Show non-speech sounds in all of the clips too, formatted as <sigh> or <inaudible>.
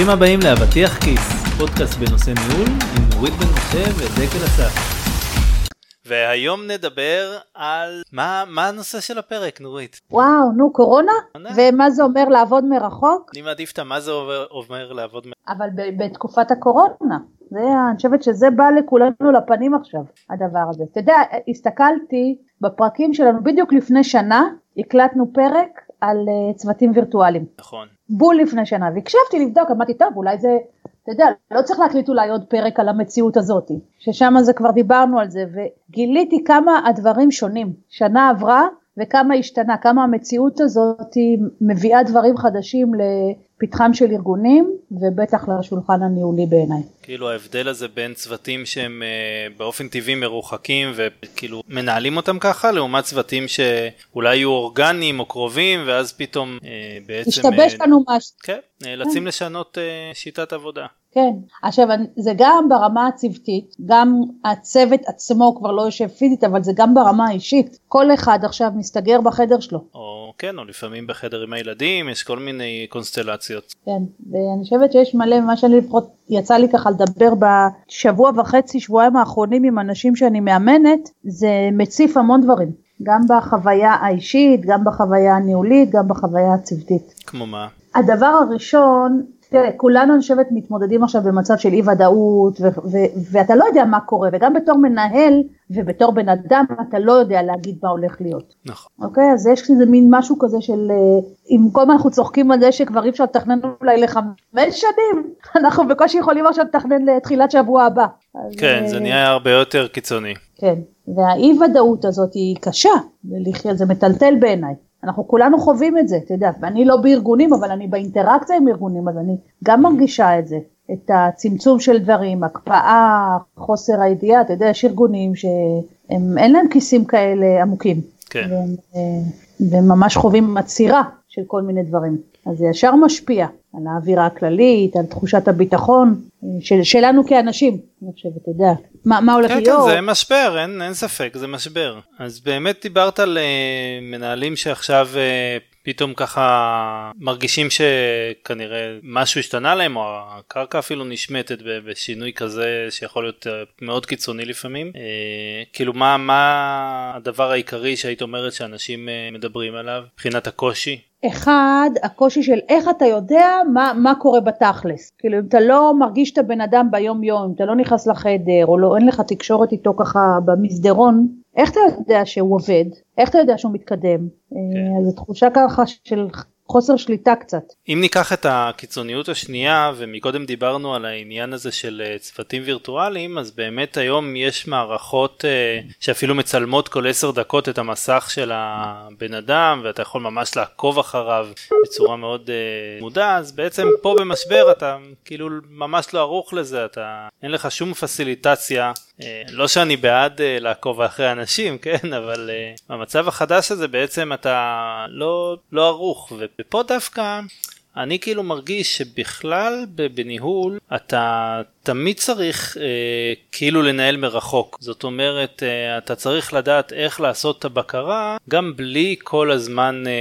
ברוכים הבאים לאבטיח כיס, פודקאסט בנושא ניהול עם נורית בן משה ודקל אסף. והיום נדבר על מה, מה הנושא של הפרק נורית. וואו, נו, קורונה? ומה זה אומר לעבוד מרחוק? אני מעדיף את מה זה אומר, אומר לעבוד מ... אבל ב- בתקופת הקורונה. זה, אני חושבת שזה בא לכולנו לפנים עכשיו, הדבר הזה. אתה יודע, הסתכלתי בפרקים שלנו, בדיוק לפני שנה הקלטנו פרק על uh, צוותים וירטואליים. נכון. בול לפני שנה, והקשבתי לבדוק, אמרתי, טוב, אולי זה, אתה יודע, לא צריך להקליט אולי עוד פרק על המציאות הזאת, ששם זה כבר דיברנו על זה, וגיליתי כמה הדברים שונים. שנה עברה וכמה השתנה, כמה המציאות הזאת מביאה דברים חדשים לפתחם של ארגונים, ובטח לשולחן הניהולי בעיניי. כאילו ההבדל הזה בין צוותים שהם אה, באופן טבעי מרוחקים וכאילו מנהלים אותם ככה לעומת צוותים שאולי יהיו אורגניים או קרובים ואז פתאום אה, בעצם השתבש אה, לנו משהו. כן, נאלצים לשנות אה, שיטת עבודה. כן, עכשיו זה גם ברמה הצוותית, גם הצוות עצמו כבר לא יושב פיזית, אבל זה גם ברמה האישית. כל אחד עכשיו מסתגר בחדר שלו. או כן, או לפעמים בחדר עם הילדים, יש כל מיני קונסטלציות. כן, ואני חושבת שיש מלא, מה שאני לפחות יצא לי ככה לדבר בשבוע וחצי, שבועיים האחרונים עם אנשים שאני מאמנת, זה מציף המון דברים. גם בחוויה האישית, גם בחוויה הניהולית, גם בחוויה הצוותית. כמו מה? הדבר הראשון, תראה, כולנו אני חושבת מתמודדים עכשיו במצב של אי ודאות, ו- ו- ואתה לא יודע מה קורה, וגם בתור מנהל ובתור בן אדם אתה לא יודע להגיד מה הולך להיות. נכון. אוקיי, אז יש איזה מין משהו כזה של, אה, אם כל הזמן אנחנו צוחקים על זה שכבר אי אפשר לתכנן אולי לחמש שנים, <laughs> אנחנו בקושי יכולים עכשיו לתכנן לתחילת שבוע הבא. כן, אה, זה נהיה הרבה יותר קיצוני. כן, והאי ודאות הזאת היא קשה, זה מטלטל בעיניי. אנחנו כולנו חווים את זה, אתה יודע, ואני לא בארגונים, אבל אני באינטראקציה עם ארגונים, אז אני גם מרגישה את זה, את הצמצום של דברים, הקפאה, חוסר הידיעה, אתה יודע, יש ארגונים שהם אין להם כיסים כאלה עמוקים, כן. והם, אה, והם ממש חווים עצירה של כל מיני דברים. אז זה ישר משפיע על האווירה הכללית, על תחושת הביטחון אה, של, שלנו כאנשים, אני חושבת, אתה יודע, מה, מה הולך כן, להיות. כן, זה משבר, אין, אין ספק, זה משבר. אז באמת דיברת על אה, מנהלים שעכשיו אה, פתאום ככה מרגישים שכנראה משהו השתנה להם, או הקרקע אפילו נשמטת בשינוי כזה שיכול להיות מאוד קיצוני לפעמים. אה, כאילו, מה, מה הדבר העיקרי שהיית אומרת שאנשים מדברים עליו מבחינת הקושי? אחד, הקושי של איך אתה יודע מה, מה קורה בתכלס. כאילו אם אתה לא מרגיש את הבן אדם ביום יום, אם אתה לא נכנס לחדר, או לא, אין לך תקשורת איתו ככה במסדרון, איך אתה יודע שהוא עובד? איך אתה יודע שהוא מתקדם? כן. אה, זו תחושה ככה של חוסר שליטה קצת. אם ניקח את הקיצוניות השנייה ומקודם דיברנו על העניין הזה של אה, צוותים וירטואליים אז באמת היום יש מערכות אה, שאפילו מצלמות כל עשר דקות את המסך של הבן אדם ואתה יכול ממש לעקוב אחריו בצורה מאוד אה, מודע אז בעצם פה במשבר אתה כאילו ממש לא ערוך לזה אתה אין לך שום פסיליטציה לא שאני בעד אה, לעקוב אחרי אנשים <laughs> כן אבל אה, במצב החדש הזה בעצם אתה לא לא ערוך ופה דווקא אני כאילו מרגיש שבכלל בניהול אתה תמיד צריך אה, כאילו לנהל מרחוק. זאת אומרת אה, אתה צריך לדעת איך לעשות את הבקרה גם בלי כל הזמן אה,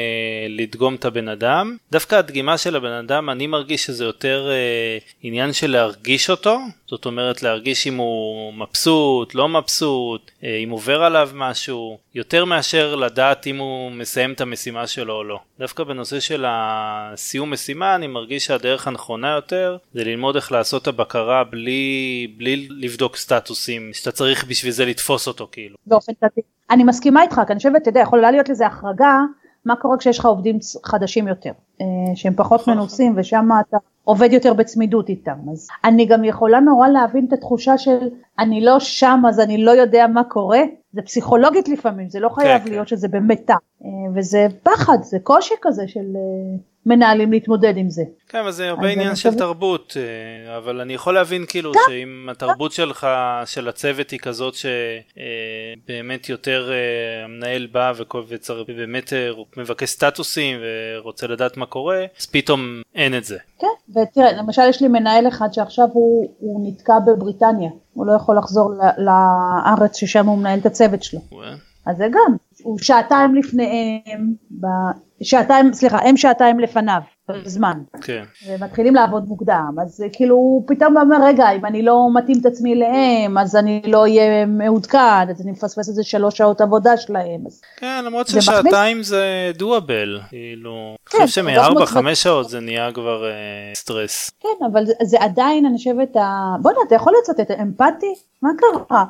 לדגום את הבן אדם. דווקא הדגימה של הבן אדם אני מרגיש שזה יותר אה, עניין של להרגיש אותו. זאת אומרת להרגיש אם הוא מבסוט לא מבסוט אה, אם עובר עליו משהו יותר מאשר לדעת אם הוא מסיים את המשימה שלו או לא. דווקא בנושא של הסיום משימה אני מרגיש שהדרך הנכונה יותר זה ללמוד איך לעשות את הבקרה בלי, בלי לבדוק סטטוסים שאתה צריך בשביל זה לתפוס אותו כאילו. באופן תתי. אני מסכימה איתך, כי אני חושבת, אתה יודע, יכולה להיות לזה החרגה, מה קורה כשיש לך עובדים חדשים יותר, אה, שהם פחות נכון, מנוסים ושם אתה עובד יותר בצמידות איתם. אז אני גם יכולה נורא להבין את התחושה של אני לא שם אז אני לא יודע מה קורה, זה פסיכולוגית לפעמים, זה לא חייב כן. להיות שזה באמת טעם, אה, וזה פחד, זה קושי כזה של אה, מנהלים להתמודד עם זה. כן, אבל זה הרבה עניין של תרבות, אה, אבל אני יכול להבין כאילו שאם התרבות שלך, של הצוות היא כזאת שבאמת יותר המנהל בא ובאמת מבקש סטטוסים ורוצה לדעת מה קורה, אז פתאום אין את זה. כן, ותראה, למשל יש לי מנהל אחד שעכשיו הוא, הוא נתקע בבריטניה, הוא לא יכול לחזור לארץ ששם הוא מנהל את הצוות שלו. אז זה גם, הוא שעתיים לפניהם, ב... שעתיים, סליחה, הם שעתיים לפניו. בזמן. כן. ומתחילים לעבוד מוקדם, אז כאילו הוא פתאום אומר רגע אם אני לא מתאים את עצמי להם אז אני לא אהיה מעודכן, אז אני מפספס איזה שלוש שעות עבודה שלהם. אז... כן למרות ששעתיים זה דואבל, כאילו, אני כן, חושב שמארבע חמש שעות זה נהיה כבר אה, סטרס. כן אבל זה, זה עדיין אני חושבת, ה... בוא'נה אתה יכול לצטט אמפתי? מה קרה?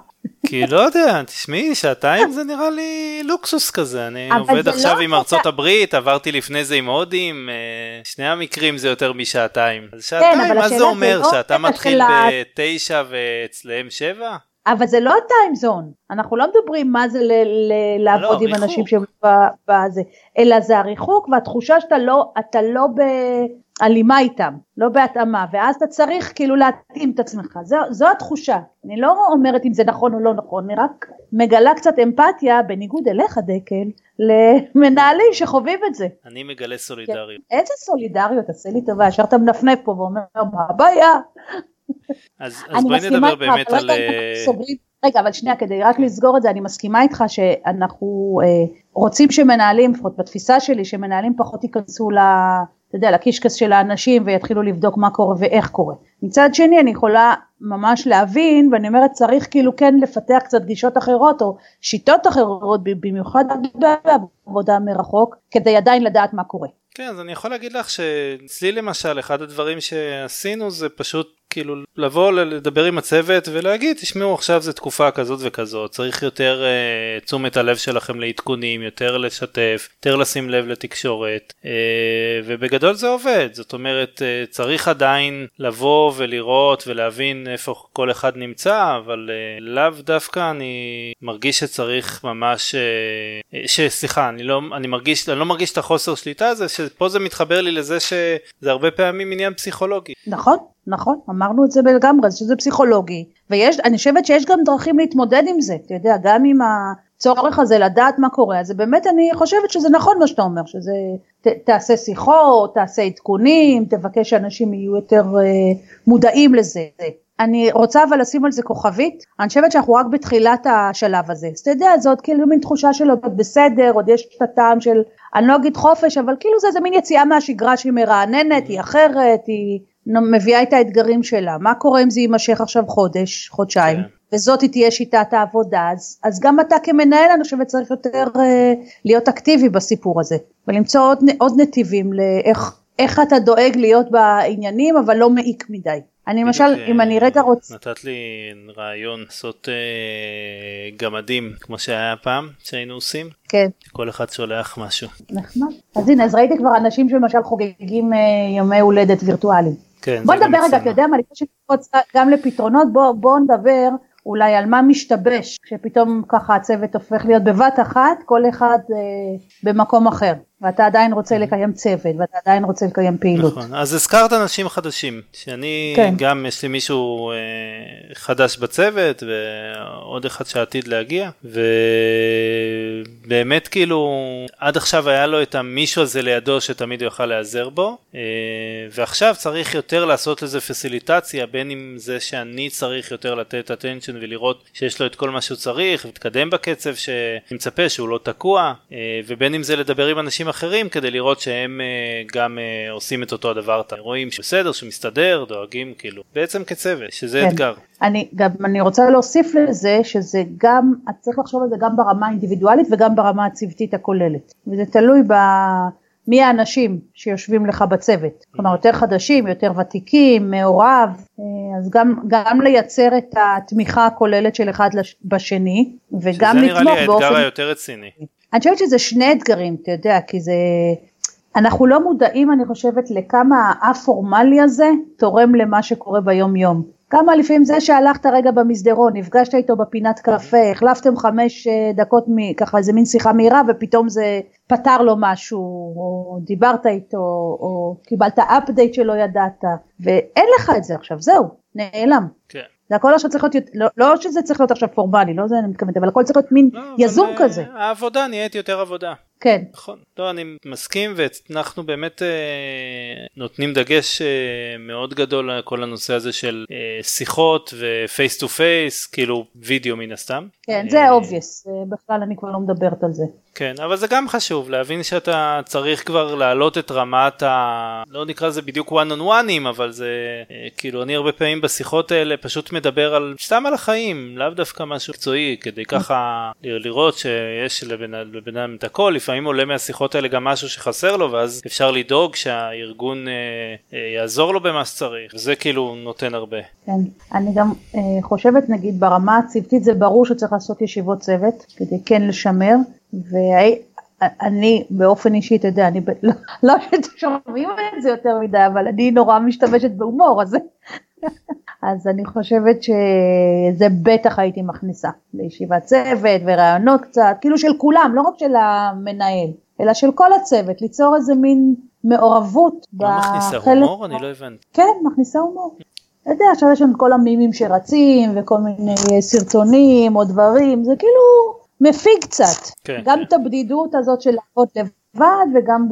כי לא יודע, תשמעי, שעתיים זה נראה לי לוקסוס כזה, אני עובד עכשיו לא עם ארצות הברית, עברתי לפני זה עם הודים, אה, שני המקרים זה יותר משעתיים. אז אבל שעתיים, מה השאלה זה אומר, לא שאתה מתחיל בתשע ואצלהם שבע? אבל זה לא הטיים זון, אנחנו לא מדברים מה זה ל- ל- לעבוד עם ריחוק. אנשים שבזה, אלא זה הריחוק והתחושה שאתה לא, אתה לא בהלימה איתם, לא בהתאמה, ואז אתה צריך כאילו להתאים את עצמך, זו, זו התחושה, אני לא אומרת אם זה נכון או לא נכון, אני רק מגלה קצת אמפתיה, בניגוד אליך דקל, למנהלים שחווים את זה. אני מגלה סולידריות. איזה סולידריות, תעשה לי טובה, ישר אתה מנפנף פה ואומר מה הבעיה, אז אז בואי נדבר באמת על... רגע, אה, רגע, אבל שנייה, כדי רק לסגור את זה, אני מסכימה איתך שאנחנו אה, רוצים שמנהלים, לפחות בתפיסה שלי, שמנהלים פחות ייכנסו ל... אתה יודע, לקישקס של האנשים ויתחילו לבדוק מה קורה ואיך קורה. מצד שני, אני יכולה ממש להבין, ואני אומרת, צריך כאילו כן לפתח קצת גישות אחרות, או שיטות אחרות, במיוחד בעבודה מרחוק, כדי עדיין לדעת מה קורה. כן, אז אני יכול להגיד לך שאצלי למשל, אחד הדברים שעשינו זה פשוט כאילו לבוא לדבר עם הצוות ולהגיד, תשמעו עכשיו זה תקופה כזאת וכזאת, צריך יותר uh, תשומת הלב שלכם לעדכונים, יותר לשתף, יותר לשים לב לתקשורת, uh, ובגדול זה עובד, זאת אומרת, uh, צריך עדיין לבוא ולראות ולהבין איפה כל אחד נמצא, אבל uh, לאו דווקא אני מרגיש שצריך ממש, uh, שסליחה, אני לא, אני אני לא מרגיש את החוסר שליטה הזה, שפה זה מתחבר לי לזה שזה הרבה פעמים עניין פסיכולוגי. נכון, נכון, אמרנו את זה לגמרי, שזה פסיכולוגי, ויש, אני חושבת שיש גם דרכים להתמודד עם זה, אתה יודע, גם עם הצורך הזה לדעת מה קורה, אז באמת, אני חושבת שזה נכון מה שאתה אומר, שזה, ת, תעשה שיחות, תעשה עדכונים, תבקש שאנשים יהיו יותר אה, מודעים לזה. אני רוצה אבל לשים על זה כוכבית, אני חושבת שאנחנו רק בתחילת השלב הזה, אז אתה יודע, זה עוד כאילו מין תחושה של עוד בסדר, עוד יש את הטעם של, אני לא אגיד חופש, אבל כאילו זה איזה מין יציאה מהשגרה שהיא מרעננת, היא אחרת, היא מביאה את האתגרים שלה, מה קורה אם זה יימשך עכשיו חודש, חודשיים, כן. וזאת תהיה שיטת העבודה, אז, אז גם אתה כמנהל אני חושבת צריך יותר אה, להיות אקטיבי בסיפור הזה, ולמצוא עוד, עוד נתיבים לאיך איך אתה דואג להיות בעניינים אבל לא מעיק מדי. אני למשל, בדיוק, אם אה, אני רגע רוצה, נתת לי רעיון לעשות אה, גמדים כמו שהיה פעם שהיינו עושים, כן, כל אחד שולח משהו. נחמד. אז הנה, אז ראיתי כבר אנשים שלמשל חוגגים אה, ימי הולדת וירטואליים. כן, בוא נדבר רגע. אתה יודע מה, לפני שנקפוץ גם לפתרונות, בוא, בוא נדבר אולי על מה משתבש, כשפתאום ככה הצוות הופך להיות בבת אחת, כל אחד אה, במקום אחר, ואתה עדיין רוצה לקיים צוות, ואתה עדיין רוצה לקיים פעילות. נכון, אז הזכרת אנשים חדשים, שאני כן. גם יש לי מישהו אה, חדש בצוות ועוד אחד שעתיד להגיע ובאמת כאילו עד עכשיו היה לו את המישהו הזה לידו שתמיד הוא יוכל להיעזר בו אה, ועכשיו צריך יותר לעשות לזה פסיליטציה בין אם זה שאני צריך יותר לתת attention ולראות שיש לו את כל מה שהוא צריך ולהתקדם בקצב שאני מצפה שהוא לא תקוע אה, ובין אם זה לדבר עם אנשים אחרים כדי לראות שהם אה, גם אה, עושים את אותו הדבר, אתם רואים שבסדר, שמסתדר, דואגים כאילו, בעצם כצוות, שזה כן. אתגר. אני גם, אני רוצה להוסיף לזה שזה גם, את צריך לחשוב על זה גם ברמה האינדיבידואלית וגם ברמה הצוותית הכוללת. וזה תלוי ב... מי האנשים שיושבים לך בצוות. כלומר, יותר חדשים, יותר ותיקים, מעורב, אה, אז גם, גם לייצר את התמיכה הכוללת של אחד לש- בשני, וגם שזה נראה לי לתמוך האתגר באופן... היותר רציני. אני חושבת שזה שני אתגרים, אתה יודע, כי זה... אנחנו לא מודעים, אני חושבת, לכמה הא-פורמלי הזה תורם למה שקורה ביום יום. כמה לפעמים זה שהלכת רגע במסדרון, נפגשת איתו בפינת קפה, החלפתם חמש אה, דקות, מ- ככה איזה מין שיחה מהירה, ופתאום זה פתר לו משהו, או דיברת איתו, או קיבלת אפדייט שלא ידעת, ואין לך את זה עכשיו, זהו, נעלם. כן. זה הכל עכשיו צריך להיות, לא, לא שזה צריך להיות עכשיו פורמלי, לא זה אני מתכוונת, אבל הכל צריך להיות מין לא, אבל, יזום אה, כזה. העבודה נהיית יותר עבודה. כן. נכון, לא, אני מסכים ואנחנו באמת אה, נותנים דגש אה, מאוד גדול על כל הנושא הזה של אה, שיחות ו face to face, כאילו וידאו מן הסתם. כן, זה obvious, אה, בכלל אני כבר לא מדברת על זה. כן, אבל זה גם חשוב להבין שאתה צריך כבר להעלות את רמת ה... לא נקרא לזה בדיוק one on one ים, אבל זה אה, כאילו אני הרבה פעמים בשיחות האלה פשוט מדבר על סתם על החיים, לאו דווקא משהו מקצועי, כדי ככה לראות שיש לבן אדם את הכל, לפעמים עולה מהשיחות האלה גם משהו שחסר לו, ואז אפשר לדאוג שהארגון אה, אה, יעזור לו במה שצריך, וזה כאילו נותן הרבה. כן, אני גם אה, חושבת נגיד ברמה הצוותית זה ברור שצריך לעשות ישיבות צוות, כדי כן לשמר. ואני באופן אישי, אתה יודע, אני <laughs> לא, לא שומעים את זה יותר מדי, אבל אני נורא משתמשת בהומור, אז, אז אני חושבת שזה בטח הייתי מכניסה לישיבת צוות ורעיונות קצת, כאילו של כולם, לא רק של המנהל, אלא של כל הצוות, ליצור איזה מין מעורבות. לא מכניסה הומור? אני לא הבנתי. כן, מכניסה הומור. אתה יודע, עכשיו יש לנו כל המימים שרצים וכל מיני סרטונים או דברים, זה כאילו מפיג קצת, כן, גם כן. את הבדידות הזאת של לעבוד לבד וגם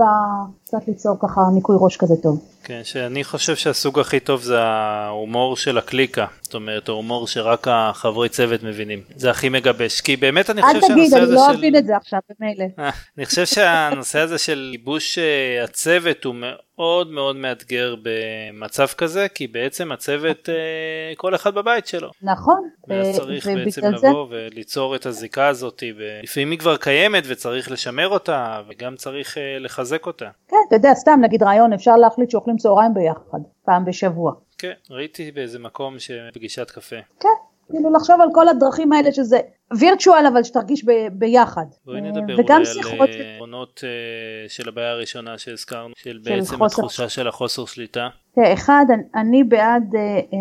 קצת ליצור ככה ניקוי ראש כזה טוב. כן, שאני חושב שהסוג הכי טוב זה ההומור של הקליקה, זאת אומרת ההומור שרק החברי צוות מבינים, זה הכי מגבש, כי באמת אני חושב שהנושא הזה של... אל תגיד, אני לא אבין את זה עכשיו, במילא. אה, אני חושב שהנושא הזה של ייבוש אה, הצוות הוא מאוד מאוד מאתגר במצב כזה, כי בעצם הצוות אה, כל אחד בבית שלו. נכון. ואז צריך בעצם לבוא וליצור את הזיקה הזאת, ולפעמים היא כבר קיימת וצריך לשמר אותה, וגם צריך לחזק אותה. כן, אתה יודע, סתם נגיד רעיון, אפשר להחליט שאוכלים צהריים ביחד, פעם בשבוע. כן, ראיתי באיזה מקום שפגישת קפה. כן, כאילו לחשוב על כל הדרכים האלה שזה וירטואל אבל שתרגיש ב, ביחד. בואי נדבר אולי על עקרונות אה, של הבעיה הראשונה שהזכרנו, של, של בעצם חוסר. התחושה של החוסר שליטה. אחד, אני בעד uh, um,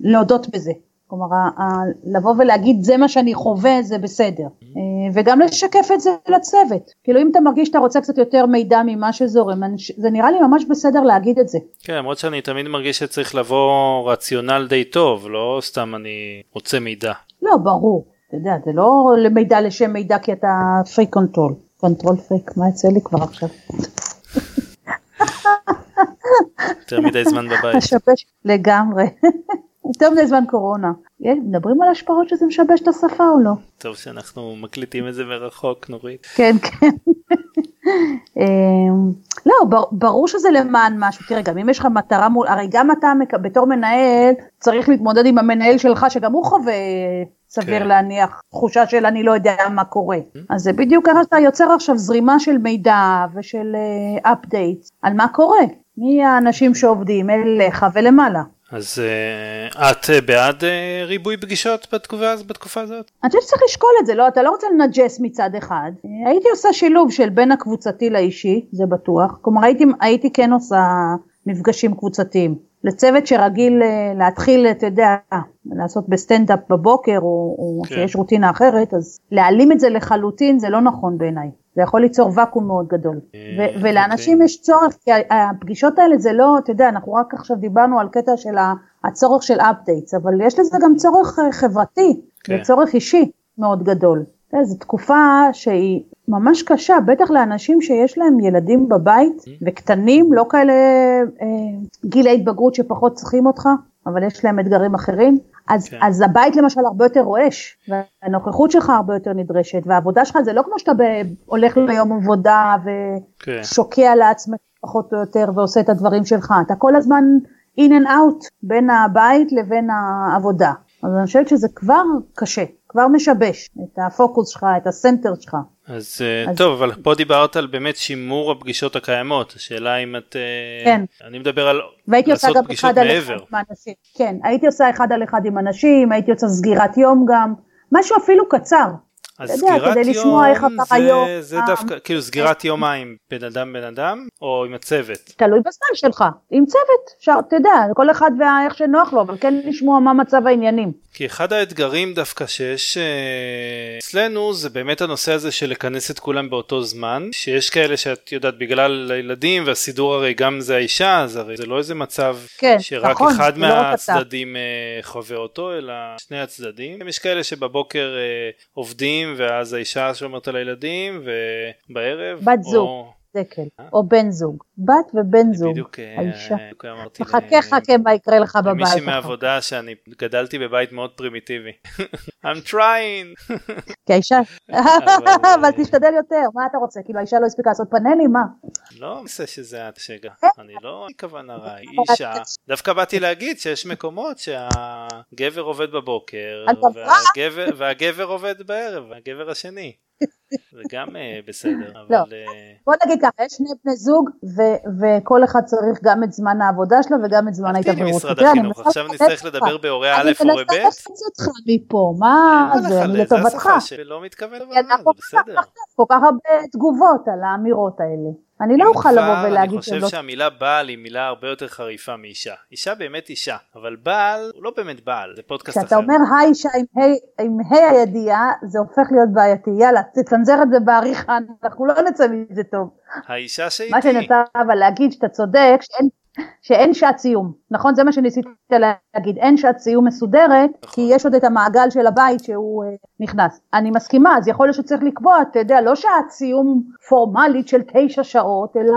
להודות בזה. כלומר, לבוא ולהגיד זה מה שאני חווה זה בסדר, mm-hmm. וגם לשקף את זה לצוות. כאילו אם אתה מרגיש שאתה רוצה קצת יותר מידע ממה שזורם, זה נראה לי ממש בסדר להגיד את זה. כן, למרות שאני תמיד מרגיש שצריך לבוא רציונל די טוב, לא סתם אני רוצה מידע. לא, ברור. אתה יודע, זה לא למידע לשם מידע כי אתה freak control. Control freak, מה יצא לי כבר עכשיו? יותר מדי זמן בבית. <laughs> לגמרי. יותר מדי זמן קורונה. מדברים על השפעות שזה משבש את השפה או לא? טוב שאנחנו מקליטים את זה מרחוק נורית. כן כן. אמ, לא ברור שזה למען משהו תראה גם אם יש לך מטרה מול הרי גם אתה בתור מנהל צריך להתמודד עם המנהל שלך שגם הוא חווה סביר כן. להניח תחושה של אני לא יודע מה קורה mm-hmm. אז זה בדיוק ככה שאתה יוצר עכשיו זרימה של מידע ושל אפדייט uh, על מה קורה מי האנשים שעובדים אליך ולמעלה. אז uh, את uh, בעד uh, ריבוי פגישות בתקופה, בתקופה הזאת? אני חושבת שצריך לשקול את זה, לא, אתה לא רוצה לנג'ס מצד אחד. הייתי עושה שילוב של בין הקבוצתי לאישי, זה בטוח. כלומר הייתי, הייתי כן עושה מפגשים קבוצתיים. לצוות שרגיל להתחיל, אתה יודע, לעשות בסטנדאפ בבוקר או, או כן. שיש רוטינה אחרת, אז להעלים את זה לחלוטין זה לא נכון בעיניי. זה יכול ליצור ואקום מאוד גדול. אה, ולאנשים אוקיי. יש צורך, כי הפגישות האלה זה לא, אתה יודע, אנחנו רק עכשיו דיברנו על קטע של הצורך של updates, אבל יש לזה גם צורך אה, חברתי, כן. וצורך אישי מאוד גדול. זו תקופה שהיא ממש קשה, בטח לאנשים שיש להם ילדים בבית mm-hmm. וקטנים, לא כאלה אה, גילי התבגרות שפחות צריכים אותך, אבל יש להם אתגרים אחרים. אז, כן. אז הבית למשל הרבה יותר רועש, והנוכחות שלך הרבה יותר נדרשת, והעבודה שלך זה לא כמו שאתה ב, הולך ליום עבודה ושוקע כן. לעצמך פחות או יותר ועושה את הדברים שלך, אתה כל הזמן in and out בין הבית לבין העבודה. אז אני חושבת שזה כבר קשה, כבר משבש את הפוקוס שלך, את הסנטר שלך. אז, אה, אז טוב, אבל פה דיברת על באמת שימור הפגישות הקיימות, השאלה אם את... אה, כן. אני מדבר על לעשות פגישות מעבר. כן, הייתי עושה אחד על אחד עם אנשים, הייתי עושה סגירת יום גם, משהו אפילו קצר. אז סגירת יום זה, זה דווקא, כאילו סגירת יום מה עם בן אדם בן אדם או עם הצוות? תלוי בזמן שלך, עם צוות, אפשר, אתה יודע, כל אחד ואיך שנוח לו, אבל כן לשמוע מה מצב העניינים. כי אחד האתגרים דווקא שיש אה, אצלנו זה באמת הנושא הזה של לכנס את כולם באותו זמן, שיש כאלה שאת יודעת בגלל הילדים והסידור הרי גם זה האישה, אז הרי זה לא איזה מצב כן, שרק נכון, אחד לא מהצדדים חווה אותו, אלא שני הצדדים. יש כאלה שבבוקר אה, עובדים הילדים ואז האישה שומרת על הילדים ובערב. בת זוג. או... דקל, אה? או בן זוג, בת ובן זוג, בדיוק, אה, האישה. בדיוק אמרתי. חכה חכה מה יקרה לך בבית. למישהי מהעבודה שאני גדלתי בבית מאוד פרימיטיבי. <laughs> I'm trying. כי האישה, <laughs> אבל תשתדל יותר, מה אתה רוצה? כאילו האישה לא הספיקה לעשות פאנלים, מה? לא עושה שזה את שגה, אני לא כוונה רע, <laughs> היא אישה. דווקא באתי להגיד שיש מקומות שהגבר עובד בבוקר והגבר עובד בערב, והגבר השני. זה גם אה, בסדר, לא. אבל... לא, בוא נגיד ככה, יש שני בני זוג וכל אחד צריך גם את זמן העבודה שלו וגם את זמן ההתעברות. תגידי משרד החינוך, עכשיו נצטרך לדבר בהורה א' או ב'? אני מנסה להפץ אותך מפה, מה זה, אני לטובתך. זה השפה שלא מתכוון זה בסדר. כל כך הרבה תגובות על האמירות האלה. אני לא אוכל לבוא ולהגיד אני חושב שהמילה בעל היא מילה הרבה יותר חריפה מאישה. אישה באמת אישה, אבל בעל הוא לא באמת בעל, זה פודקאסט אחר. כשאתה אומר האישה עם ה' הידיעה, זה הופך להיות בעייתי. יאללה, תצנזר את זה בעריכה, אנחנו לא נצא מזה טוב. האישה שהיא... מה רוצה אבל להגיד שאתה צודק, שאין שאין שעת סיום, נכון? זה מה שניסית להגיד, אין שעת סיום מסודרת, נכון. כי יש עוד את המעגל של הבית שהוא uh, נכנס. אני מסכימה, אז יכול להיות שצריך לקבוע, אתה יודע, לא שעת סיום פורמלית של תשע שעות, אלא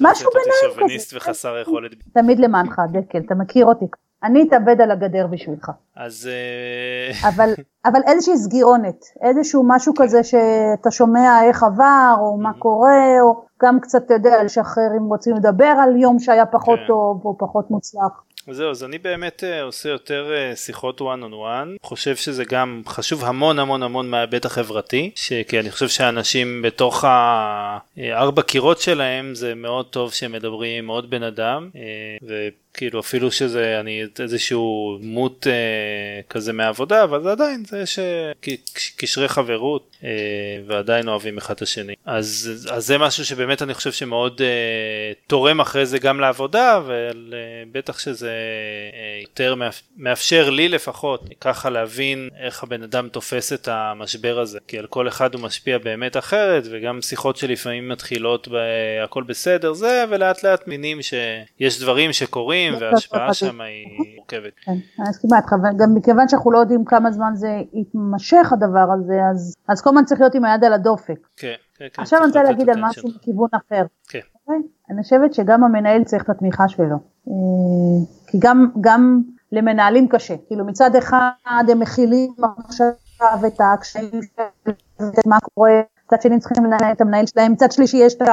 משהו ביניהם כזה. תודה שוביניסט וחסר יכולת. תמיד למענך, דקל, אתה מכיר אותי. אני אתאבד על הגדר בשבילך. אז... אה, אבל, <laughs> אבל איזושהי סגירונת, איזשהו משהו כזה שאתה שומע איך עבר, או מה קורה, או גם קצת, אתה יודע, לשחרר אם רוצים לדבר על יום שהיה פחות כן. טוב או פחות מוצלח. זהו, אז אני באמת uh, עושה יותר uh, שיחות one on one, חושב שזה גם חשוב המון המון המון מההיבט החברתי, כי אני חושב שאנשים בתוך הארבע קירות שלהם זה מאוד טוב שהם מדברים עם עוד בן אדם, uh, כאילו אפילו שזה אני איזשהו דמות אה, כזה מהעבודה אבל זה עדיין זה יש קשרי חברות אה, ועדיין אוהבים אחד את השני. אז, אז זה משהו שבאמת אני חושב שמאוד אה, תורם אחרי זה גם לעבודה ובטח שזה אה, יותר מאפשר לי לפחות ככה להבין איך הבן אדם תופס את המשבר הזה. כי על כל אחד הוא משפיע באמת אחרת וגם שיחות שלפעמים מתחילות בהכל בסדר זה ולאט לאט מינים שיש דברים שקורים שנים וההשפעה שם היא מורכבת. כן, אני מסכימה איתך, וגם מכיוון שאנחנו לא יודעים כמה זמן זה יתמשך הדבר הזה, אז, אז כל הזמן צריך להיות עם היד על הדופק. כן, כן, כן. עכשיו אני רוצה להגיד על משהו מכיוון אחר. כן. אוקיי? אני חושבת שגם המנהל צריך את התמיכה שלו. אה, כי גם, גם למנהלים קשה. כאילו מצד אחד הם מכילים עכשיו את הקשיים מה קורה, מצד שני צריכים לנהל את המנהל שלהם, מצד שלישי יש את.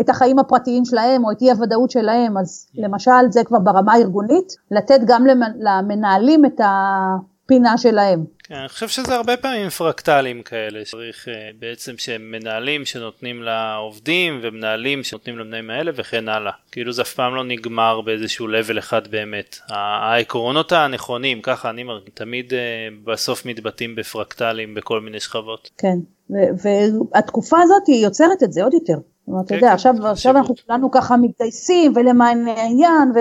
את החיים הפרטיים שלהם או את אי הוודאות שלהם, אז למשל זה כבר ברמה הארגונית, לתת גם למנהלים את הפינה שלהם. כן, אני חושב שזה הרבה פעמים פרקטלים כאלה, צריך uh, בעצם שהם מנהלים שנותנים לעובדים ומנהלים שנותנים למנהלים האלה וכן הלאה. כאילו זה אף פעם לא נגמר באיזשהו level אחד באמת. העקרונות הנכונים, ככה אני מרגיש, תמיד uh, בסוף מתבטאים בפרקטלים בכל מיני שכבות. כן, והתקופה הזאת היא יוצרת את זה עוד יותר. זאת אומרת, אתה יודע, כן, עכשיו, עכשיו אנחנו כולנו ככה מתגייסים ולמען העניין, ו,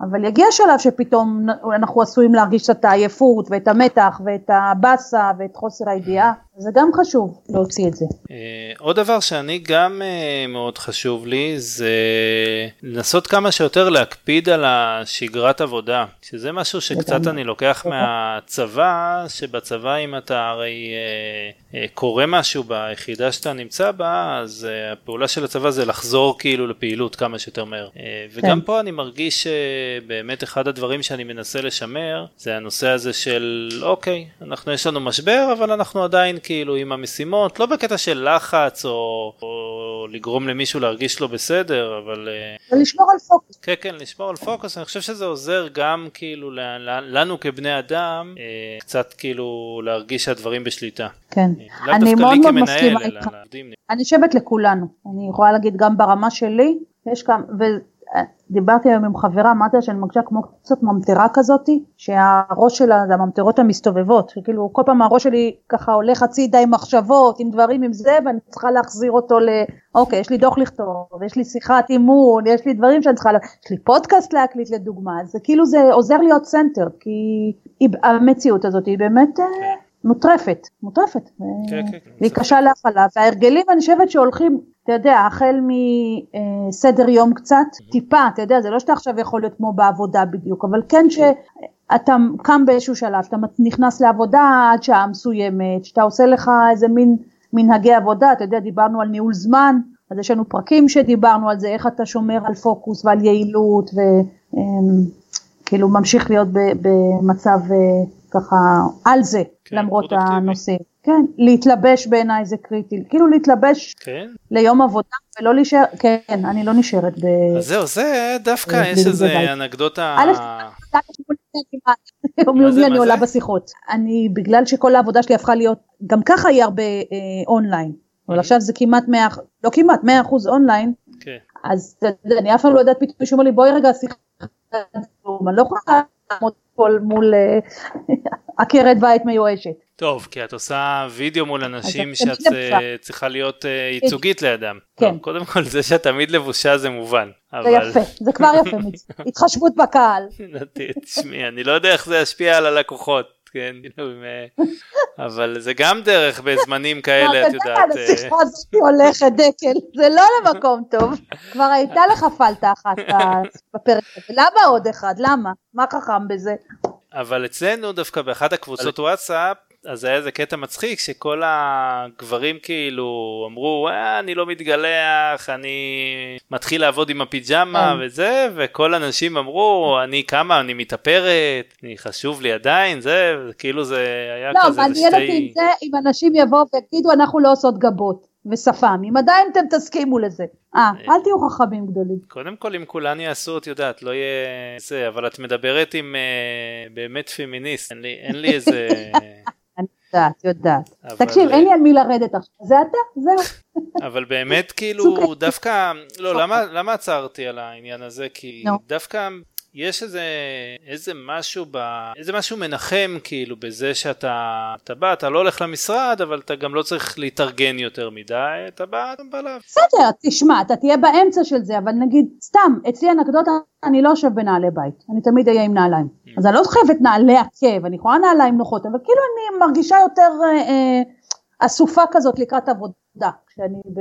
אבל יגיע שלב שפתאום אנחנו עשויים להרגיש את העייפות ואת המתח ואת הבאסה ואת חוסר הידיעה, זה גם חשוב להוציא את זה. אה, עוד דבר שאני גם אה, מאוד חשוב לי זה לנסות כמה שיותר להקפיד על השגרת עבודה, שזה משהו שקצת אני לוקח מהצבא, שבצבא אם אתה הרי אה, קורה משהו ביחידה שאתה נמצא בה, אז הפעולה של הצבא זה לחזור כאילו לפעילות כמה שיותר מהר. וגם כן. פה אני מרגיש שבאמת אחד הדברים שאני מנסה לשמר זה הנושא הזה של אוקיי, אנחנו יש לנו משבר אבל אנחנו עדיין כאילו עם המשימות, לא בקטע של לחץ או, או לגרום למישהו להרגיש לא בסדר, אבל... אה, ולשמור על פוקוס. כן, כן, לשמור על פוקוס, אני חושב שזה עוזר גם כאילו לנו כבני אדם, אה, קצת כאילו להרגיש שהדברים בשליטה. כן, אה, אני מאוד מאוד מסכימה איתך. אני חושבת לכולנו, אני יכולה להגיד גם ברמה שלי, יש כאן, דיברתי היום עם חברה, אמרתי לה שאני מרגישה כמו קצת ממטרה כזאתי, שהראש שלה זה הממטרות המסתובבות, שכאילו כל פעם הראש שלי ככה הולך הצידה עם מחשבות, עם דברים, עם זה, ואני צריכה להחזיר אותו ל... אוקיי, יש לי דוח לכתוב, יש לי שיחת אימון, יש לי דברים שאני צריכה, יש לי פודקאסט להקליט לדוגמה, זה כאילו זה עוזר להיות center, כי המציאות הזאת היא באמת... אה, כן. מוטרפת, מוטרפת, כן, כן, והיא קשה להפעלה, וההרגלים אני חושבת שהולכים אתה יודע, החל מסדר יום קצת, טיפה, אתה יודע, זה לא שאתה עכשיו יכול להיות כמו בעבודה בדיוק, אבל כן ש... אתה קם באיזשהו שלב, אתה נכנס לעבודה עד שעה מסוימת, שאתה עושה לך איזה מין מנהגי עבודה, אתה יודע, דיברנו על ניהול זמן, אז יש לנו פרקים שדיברנו על זה, איך אתה שומר על פוקוס ועל יעילות, וכאילו ממשיך להיות במצב אה, ככה על זה, כן, למרות הנושאים. כן, להתלבש בעיניי זה קריטי, כאילו להתלבש כן. ליום עבודה ולא להישאר, כן, אני לא נשארת ב... אז זהו, זה דווקא יש איזה אנקדוטה... יום יומי אני עולה בשיחות. אני, בגלל שכל העבודה שלי הפכה להיות, גם ככה היא הרבה אה, אונליין, אבל עכשיו זה כמעט 100, לא כמעט, 100 אחוז אונליין, כן. אז אני אף פעם לא יודעת פתאום מישהו אומר לי בואי רגע שיחה, אני לא יכולה לעמוד מול אה, עקרת בית מיואשת. טוב, כי את עושה וידאו מול אנשים שאת אה, צריכה להיות אה, ייצוגית לידם. כן. קודם כל זה שאת תמיד לבושה זה מובן. זה יפה, זה כבר יפה, <laughs> התחשבות בקהל. תשמעי, אני לא יודע איך זה ישפיע על הלקוחות. כן, כאילו, אבל זה גם דרך בזמנים <laughs> כאלה, את יודעת. אתה יודע, השיחה הזאת הולכת דקל, זה לא למקום טוב. כבר הייתה לך פלטה אחת בפרק הזה, למה עוד אחד? למה? מה חכם בזה? אבל אצלנו דווקא באחת הקבוצות וואטסאפ אז היה איזה קטע מצחיק שכל הגברים כאילו אמרו אה, אני לא מתגלח אני מתחיל לעבוד עם הפיג'מה כן. וזה וכל הנשים אמרו אני כמה אני מתאפרת אני חשוב לי עדיין זה כאילו זה היה לא, כזה לא מעניין אותי עם זה אם אנשים יבואו ויגידו אנחנו לא עושות גבות ושפם, אם עדיין אתם תסכימו לזה. אה, אה, אל תהיו חכמים גדולים. קודם כל אם כולן יעשו, את יודעת, לא יהיה זה, אבל את מדברת עם אה, באמת פמיניסט, אין לי, אין לי איזה... <laughs> יודעת, יודעת. תקשיב, אין לי על מי לרדת עכשיו, זה אתה, זהו. אבל באמת <laughs> כאילו דווקא, לא, למה עצרתי על העניין הזה? כי דווקא יש איזה, איזה משהו ב... איזה משהו מנחם כאילו בזה שאתה אתה בא, אתה לא הולך למשרד אבל אתה גם לא צריך להתארגן יותר מדי, אתה בא, אתה בא לה... בסדר, תשמע, אתה תהיה באמצע של זה, אבל נגיד, סתם, אצלי אנקדוטה, אני לא יושב בנעלי בית, אני תמיד אהיה עם נעליים. Mm. אז אני לא חייבת נעלי עקב, אני יכולה נעליים נוחות, אבל כאילו אני מרגישה יותר אה, אה, אסופה כזאת לקראת עבודה, כשאני ב,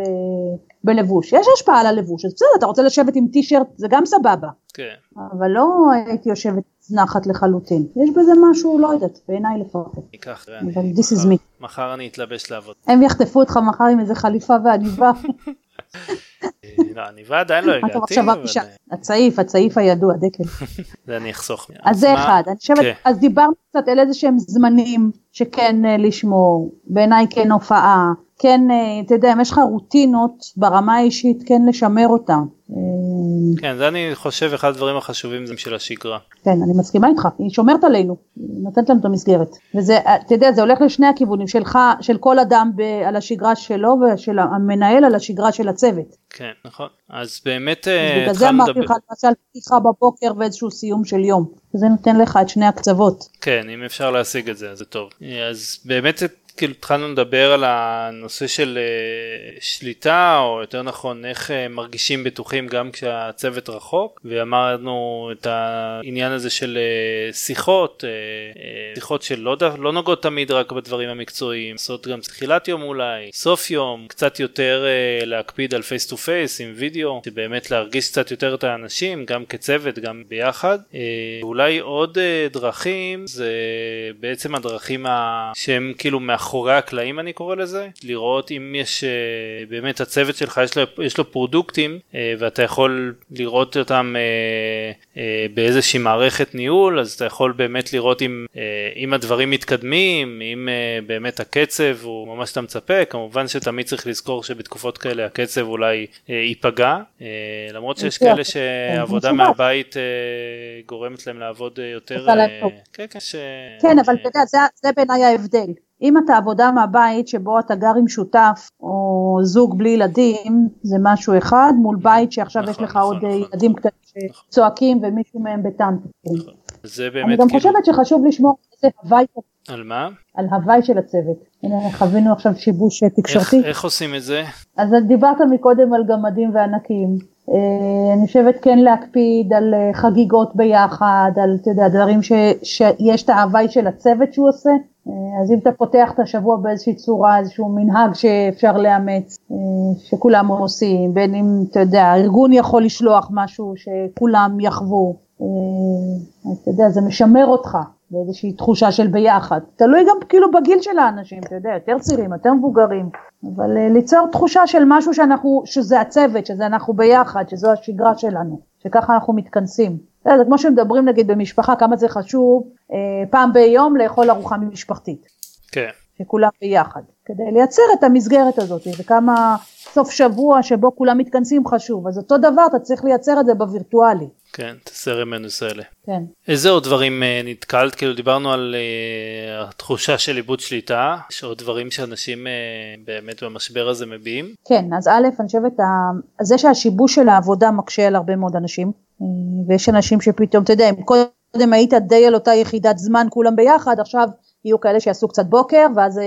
בלבוש. יש השפעה על הלבוש, אז בסדר, אתה רוצה לשבת עם טישרט, זה גם סבבה. כן. אבל לא הייתי יושבת זנחת לחלוטין. יש בזה משהו, לא יודעת, בעיניי לפחות. ניקח, אבל this is me. מחר אני אתלבש לעבוד. הם יחטפו אותך מחר עם איזה חליפה ועניבה. <laughs> לא, עניבה עדיין לא <laughs> הגעתי. הצעיף, הצעיף הידוע, דקל. <laughs> זה אני אחסוך. אז זה אחד, אני חושבת, כן. אז דיברנו קצת על איזה שהם זמנים שכן אה, לשמור, בעיניי כן הופעה, כן, אה, אתה יודע, אם יש לך רוטינות ברמה האישית, כן לשמר אותן. אה, כן, זה אני חושב אחד הדברים החשובים זה של השגרה. כן, אני מסכימה איתך, היא שומרת עלינו, היא נותנת לנו את המסגרת. וזה, אתה יודע, זה הולך לשני הכיוונים, שלך, של כל אדם ב, על השגרה שלו ושל המנהל על השגרה של הצוות. כן, נכון. אז באמת אז בגלל זה אמרתי לך, למשל, פתיחה בבוקר ואיזשהו סיום של יום. זה נותן לך את שני הקצוות. כן, אם אפשר להשיג את זה, זה טוב. אז באמת כאילו התחלנו לדבר על הנושא של אה, שליטה או יותר נכון איך אה, מרגישים בטוחים גם כשהצוות רחוק ואמרנו את העניין הזה של אה, שיחות אה, שיחות שלא לא נוגעות תמיד רק בדברים המקצועיים לעשות גם תחילת יום אולי סוף יום קצת יותר אה, להקפיד על face to face עם וידאו שבאמת להרגיש קצת יותר את האנשים גם כצוות גם ביחד אה, אולי עוד uh, דרכים זה בעצם הדרכים. שהם כאילו מאחורי מאחורי הקלעים אני קורא לזה, לראות אם יש uh, באמת הצוות שלך יש לו, יש לו פרודוקטים uh, ואתה יכול לראות אותם uh, באיזושהי מערכת ניהול, אז אתה יכול באמת לראות אם, אם הדברים מתקדמים, אם באמת הקצב הוא ממש אתה מצפה, כמובן שתמיד צריך לזכור שבתקופות כאלה הקצב אולי ייפגע, למרות שיש כאלה שעבודה מהבית גורמת להם לעבוד יותר, כן, כן, ש... כן, אבל אתה יודע, זה, זה בעיניי ההבדל. אם אתה עבודה מהבית שבו אתה גר עם שותף או זוג בלי ילדים זה משהו אחד מול בית שעכשיו נכון, יש לך נכון, עוד נכון, ילדים קטנים נכון. שצועקים ומישהו מהם בטנטים. נכון. זה באמת אני גם כאילו... חושבת שחשוב לשמור על זה הוואי. על מה? על הוואי של הצוות. הנה חווינו עכשיו שיבוש תקשורתי. איך, איך עושים את זה? אז דיברת מקודם על גמדים וענקים. אה, אני חושבת כן להקפיד על אה, חגיגות ביחד, על אתה יודע, דברים ש, שיש את ההוואי של הצוות שהוא עושה, אה, אז אם אתה פותח את השבוע באיזושהי צורה, איזשהו מנהג שאפשר לאמץ, שכולם עושים, בין אם אתה יודע, הארגון יכול לשלוח משהו שכולם יחוו, אז אתה יודע, זה משמר אותך באיזושהי תחושה של ביחד. תלוי גם כאילו בגיל של האנשים, אתה יודע, יותר צעירים, יותר מבוגרים, אבל ליצור תחושה של משהו שאנחנו, שזה הצוות, שזה אנחנו ביחד, שזו השגרה שלנו, שככה אנחנו מתכנסים. זה כמו שמדברים נגיד במשפחה, כמה זה חשוב אה, פעם ביום לאכול ארוחה משפחתית. כן. שכולם ביחד, כדי לייצר את המסגרת הזאת, וכמה סוף שבוע שבו כולם מתכנסים חשוב, אז אותו דבר אתה צריך לייצר את זה בווירטואלי. כן, תסרם מנוסה כן. איזה עוד דברים uh, נתקלת? כאילו דיברנו על uh, התחושה של איבוד שליטה, יש עוד דברים שאנשים uh, באמת במשבר הזה מביעים? כן, אז א', אני חושבת, זה שהשיבוש של העבודה מקשה על הרבה מאוד אנשים, ויש אנשים שפתאום, אתה יודע, אם קודם היית די על אותה יחידת זמן כולם ביחד, עכשיו יהיו כאלה שיעשו קצת בוקר, ואז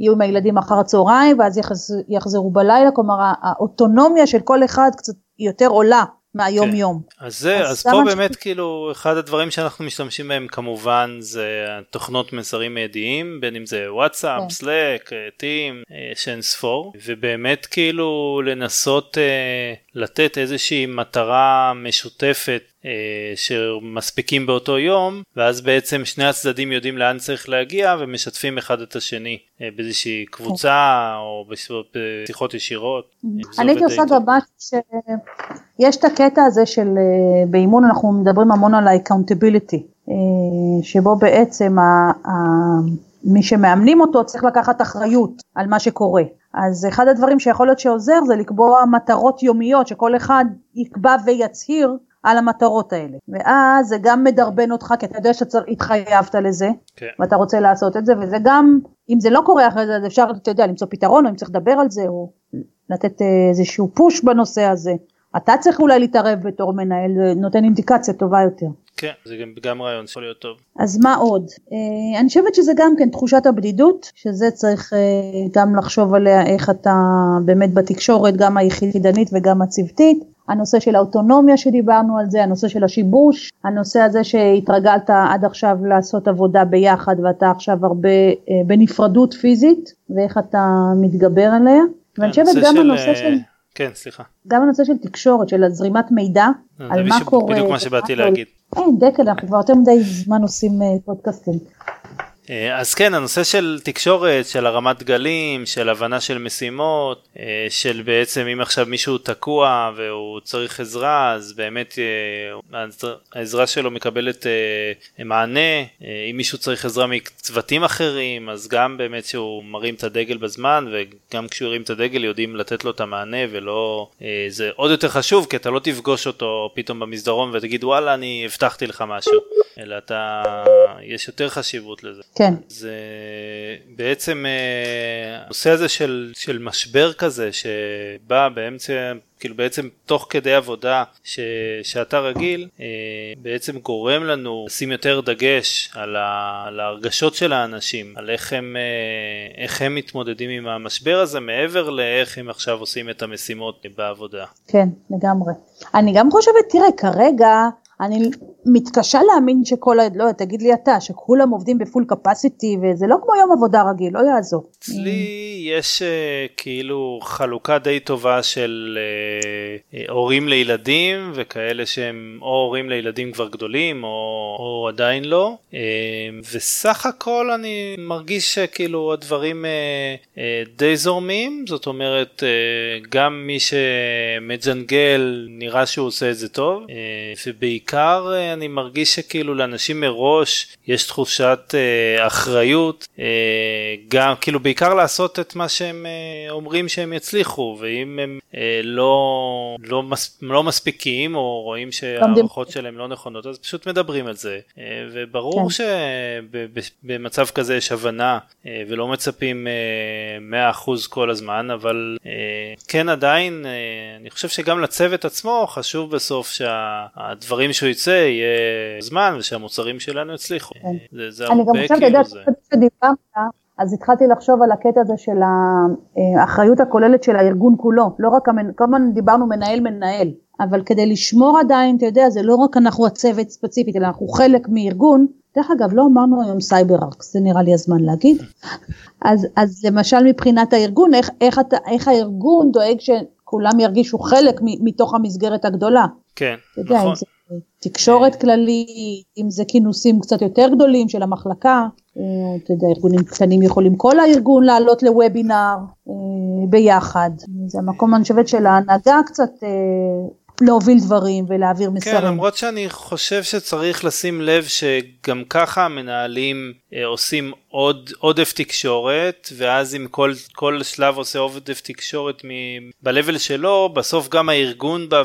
יהיו עם הילדים אחר הצהריים, ואז יחזרו בלילה, כלומר האוטונומיה של כל אחד קצת יותר עולה. מהיום כן. יום. אז זה, אז, אז פה באמת ש... כאילו אחד הדברים שאנחנו משתמשים בהם כמובן זה תוכנות מסרים מיידיים בין אם זה וואטסאפ, כן. סלאק, טים, יש אין ספור ובאמת כאילו לנסות אה, לתת איזושהי מטרה משותפת אה, שמספיקים באותו יום ואז בעצם שני הצדדים יודעים לאן צריך להגיע ומשתפים אחד את השני אה, באיזושהי קבוצה או בשיחות ישירות. אני הייתי עושה גם משהו שיש את הקטע הזה של אה, באימון אנחנו מדברים המון על ה-accountability שבו בעצם מי שמאמנים אותו צריך לקחת אחריות על מה שקורה. אז אחד הדברים שיכול להיות שעוזר זה לקבוע מטרות יומיות שכל אחד יקבע ויצהיר על המטרות האלה. ואז זה גם מדרבן אותך כי אתה יודע שהתחייבת לזה כן. ואתה רוצה לעשות את זה וזה גם אם זה לא קורה אחרי זה אז אפשר אתה יודע למצוא פתרון או אם צריך לדבר על זה או לתת איזשהו פוש בנושא הזה. אתה צריך אולי להתערב בתור מנהל נותן אינדיקציה טובה יותר. כן, זה גם, גם רעיון יכול להיות טוב. אז מה עוד? אה, אני חושבת שזה גם כן תחושת הבדידות, שזה צריך אה, גם לחשוב עליה איך אתה באמת בתקשורת, גם היחידנית וגם הצוותית. הנושא של האוטונומיה שדיברנו על זה, הנושא של השיבוש, הנושא הזה שהתרגלת עד עכשיו לעשות עבודה ביחד ואתה עכשיו הרבה אה, בנפרדות פיזית ואיך אתה מתגבר עליה. ואני חושבת גם הנושא של... כן, סליחה. גם הנושא של תקשורת, של זרימת מידע, על מה קורה. בדיוק מה שבאתי להגיד. אין, דקל, אנחנו כבר יותר מדי זמן עושים אה, פודקאסטים. אה, אז כן, הנושא של תקשורת, של הרמת דגלים, של הבנה של משימות, אה, של בעצם אם עכשיו מישהו תקוע והוא צריך עזרה, אז באמת אה, העזרה שלו מקבלת מענה, אם מישהו צריך עזרה מצוותים אחרים, אז גם באמת שהוא מרים את הדגל בזמן, וגם כשהוא ירים את הדגל יודעים לתת לו את המענה, ולא, זה עוד יותר חשוב, כי אתה לא תפגוש אותו פתאום במסדרון ותגיד וואלה אני הבטחתי לך משהו, אלא אתה, יש יותר חשיבות לזה. כן. זה בעצם אה, הנושא הזה של, של משבר כזה שבא באמצע כאילו בעצם תוך כדי עבודה ש, שאתה רגיל אה, בעצם גורם לנו לשים יותר דגש על, ה, על ההרגשות של האנשים על איך הם, אה, איך הם מתמודדים עם המשבר הזה מעבר לאיך הם עכשיו עושים את המשימות בעבודה. כן לגמרי. אני גם חושבת תראה כרגע אני מתקשה להאמין שכל, לא, תגיד לי אתה, שכולם עובדים בפול קפסיטי וזה לא כמו יום עבודה רגיל, לא יעזור. אצלי יש uh, כאילו חלוקה די טובה של uh, uh, הורים לילדים וכאלה שהם או הורים לילדים כבר גדולים או, או עדיין לא, וסך הכל אני מרגיש שכאילו הדברים די זורמים, זאת אומרת גם מי שמג'נגל נראה שהוא עושה את זה טוב, ובעיקר בעיקר אה, אני מרגיש שכאילו לאנשים מראש יש תחושת אה, אחריות, אה, גם כאילו בעיקר לעשות את מה שהם אה, אומרים שהם יצליחו, ואם הם אה, לא, לא, מס, לא מספיקים או רואים שההערכות שלהם לא נכונות, אז פשוט מדברים על זה. אה, וברור כן. שבמצב כזה יש הבנה אה, ולא מצפים אה, 100% כל הזמן, אבל אה, כן עדיין, אה, אני חושב שגם לצוות עצמו חשוב בסוף שהדברים שהוא יצא יהיה זמן ושהמוצרים שלנו יצליחו. כן. זה, זה אני גם חושבת, אתה יודע, כשדיברת, אז התחלתי לחשוב על הקטע הזה של האחריות הכוללת של הארגון כולו, לא רק, כל הזמן דיברנו מנהל מנהל, אבל כדי לשמור עדיין, אתה יודע, זה לא רק אנחנו הצוות ספציפית, אלא אנחנו חלק מארגון, דרך אגב, לא אמרנו היום סייבר ארקס, זה נראה לי הזמן להגיד. <laughs> אז, אז למשל מבחינת הארגון, איך, איך, איך הארגון דואג שכולם ירגישו חלק מתוך המסגרת הגדולה. כן, יודע, נכון. זה, תקשורת כללית, אם זה כינוסים קצת יותר גדולים של המחלקה, אתה יודע, ארגונים קטנים יכולים כל הארגון לעלות לוובינר ביחד. זה המקום, אני חושבת, של ההנהגה קצת להוביל דברים ולהעביר מסרים. כן, למרות שאני חושב שצריך לשים לב שגם ככה המנהלים אה, עושים עוד עודף תקשורת, ואז אם כל, כל שלב עושה עודף תקשורת ב-level שלו, בסוף גם הארגון בא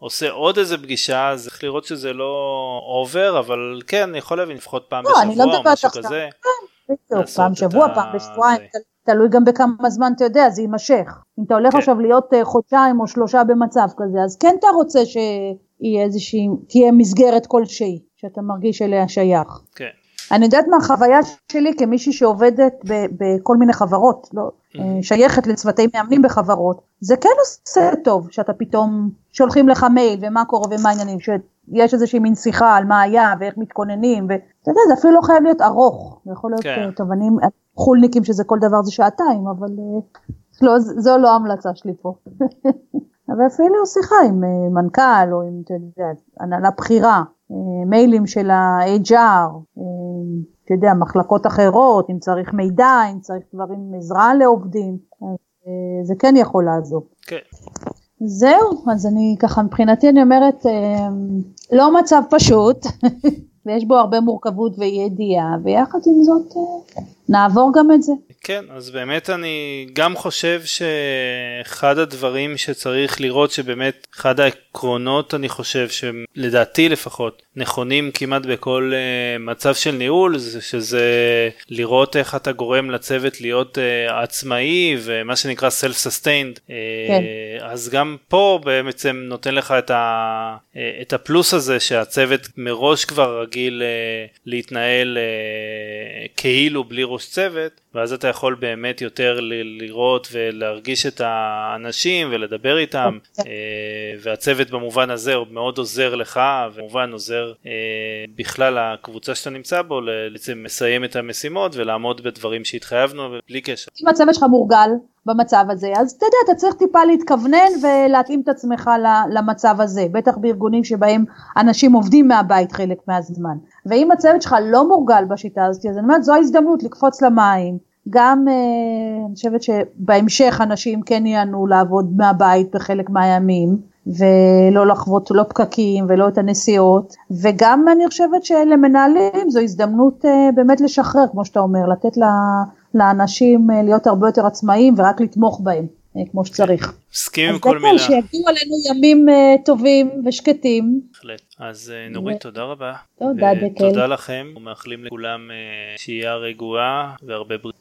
ועושה עוד איזה פגישה, אז צריך לראות שזה לא עובר, אבל כן, אני יכול להבין לפחות פעם לא, בשבוע לא או משהו כזה. כן, בדיוק, פעם בשבוע, פעם בשבועיים. תלוי גם בכמה זמן אתה יודע, זה יימשך. אם אתה הולך כן. עכשיו להיות אה, חודשיים או שלושה במצב כזה, אז כן אתה רוצה שיהיה איזושהי, תהיה מסגרת כלשהי, שאתה מרגיש אליה שייך. כן. אני יודעת מהחוויה שלי כמישהי שעובדת בכל מיני חברות, לא, mm-hmm. שייכת לצוותי מאמנים בחברות, זה כן עושה טוב שאתה פתאום שולחים לך מייל ומה קורה ומה העניינים, שיש איזושהי מין שיחה על מה היה ואיך מתכוננים, ואתה יודע, זה אפילו לא חייב להיות ארוך, זה יכול להיות כן. אה, טוב, אני חולניקים שזה כל דבר זה שעתיים, אבל אה, לא, זו לא ההמלצה שלי פה. <laughs> אבל אפילו שיחה עם אה, מנכ"ל או עם, אתה יודע, הנהלה בכירה, אה, מיילים של ה-HR, אתה יודע, מחלקות אחרות, אם צריך מידע, אם צריך דברים, עזרה לעובדים, זה כן יכול לעזור. כן. זהו, אז אני ככה מבחינתי אני אומרת, לא מצב פשוט, <laughs> ויש בו הרבה מורכבות ואי ידיעה, ויחד עם זאת נעבור גם את זה. כן, אז באמת אני גם חושב שאחד הדברים שצריך לראות שבאמת אחד העקרונות אני חושב שלדעתי לפחות נכונים כמעט בכל uh, מצב של ניהול זה שזה לראות איך אתה גורם לצוות להיות uh, עצמאי ומה שנקרא self sustained uh, כן. אז גם פה בעצם נותן לך את, ה, uh, את הפלוס הזה שהצוות מראש כבר רגיל uh, להתנהל uh, כאילו בלי ראש צוות ואז אתה יכול באמת יותר לראות ולהרגיש את האנשים ולדבר איתם אוקיי. והצוות במובן הזה הוא מאוד עוזר לך וכמובן עוזר אה, בכלל הקבוצה שאתה נמצא בו בעצם לסיים את המשימות ולעמוד בדברים שהתחייבנו בלי קשר. אם הצוות שלך מורגל במצב הזה אז אתה יודע אתה צריך טיפה להתכוונן ולהתאים את עצמך למצב הזה בטח בארגונים שבהם אנשים עובדים מהבית חלק מהזמן. ואם הצוות שלך לא מורגל בשיטה הזאת אז אני אומרת זו ההזדמנות לקפוץ למים. גם אה, אני חושבת שבהמשך אנשים כן יענו לעבוד מהבית בחלק מהימים ולא לחוות לא פקקים ולא את הנסיעות וגם אני חושבת שלמנהלים זו הזדמנות אה, באמת לשחרר כמו שאתה אומר לתת לאנשים אה, להיות הרבה יותר עצמאיים ורק לתמוך בהם כמו שצריך. מסכים עם כל מילה. אז שיגיעו עלינו ימים טובים ושקטים. בהחלט. אז נורית תודה רבה. תודה דקל. תודה לכם. ומאחלים לכולם שהייה רגועה והרבה בריאות.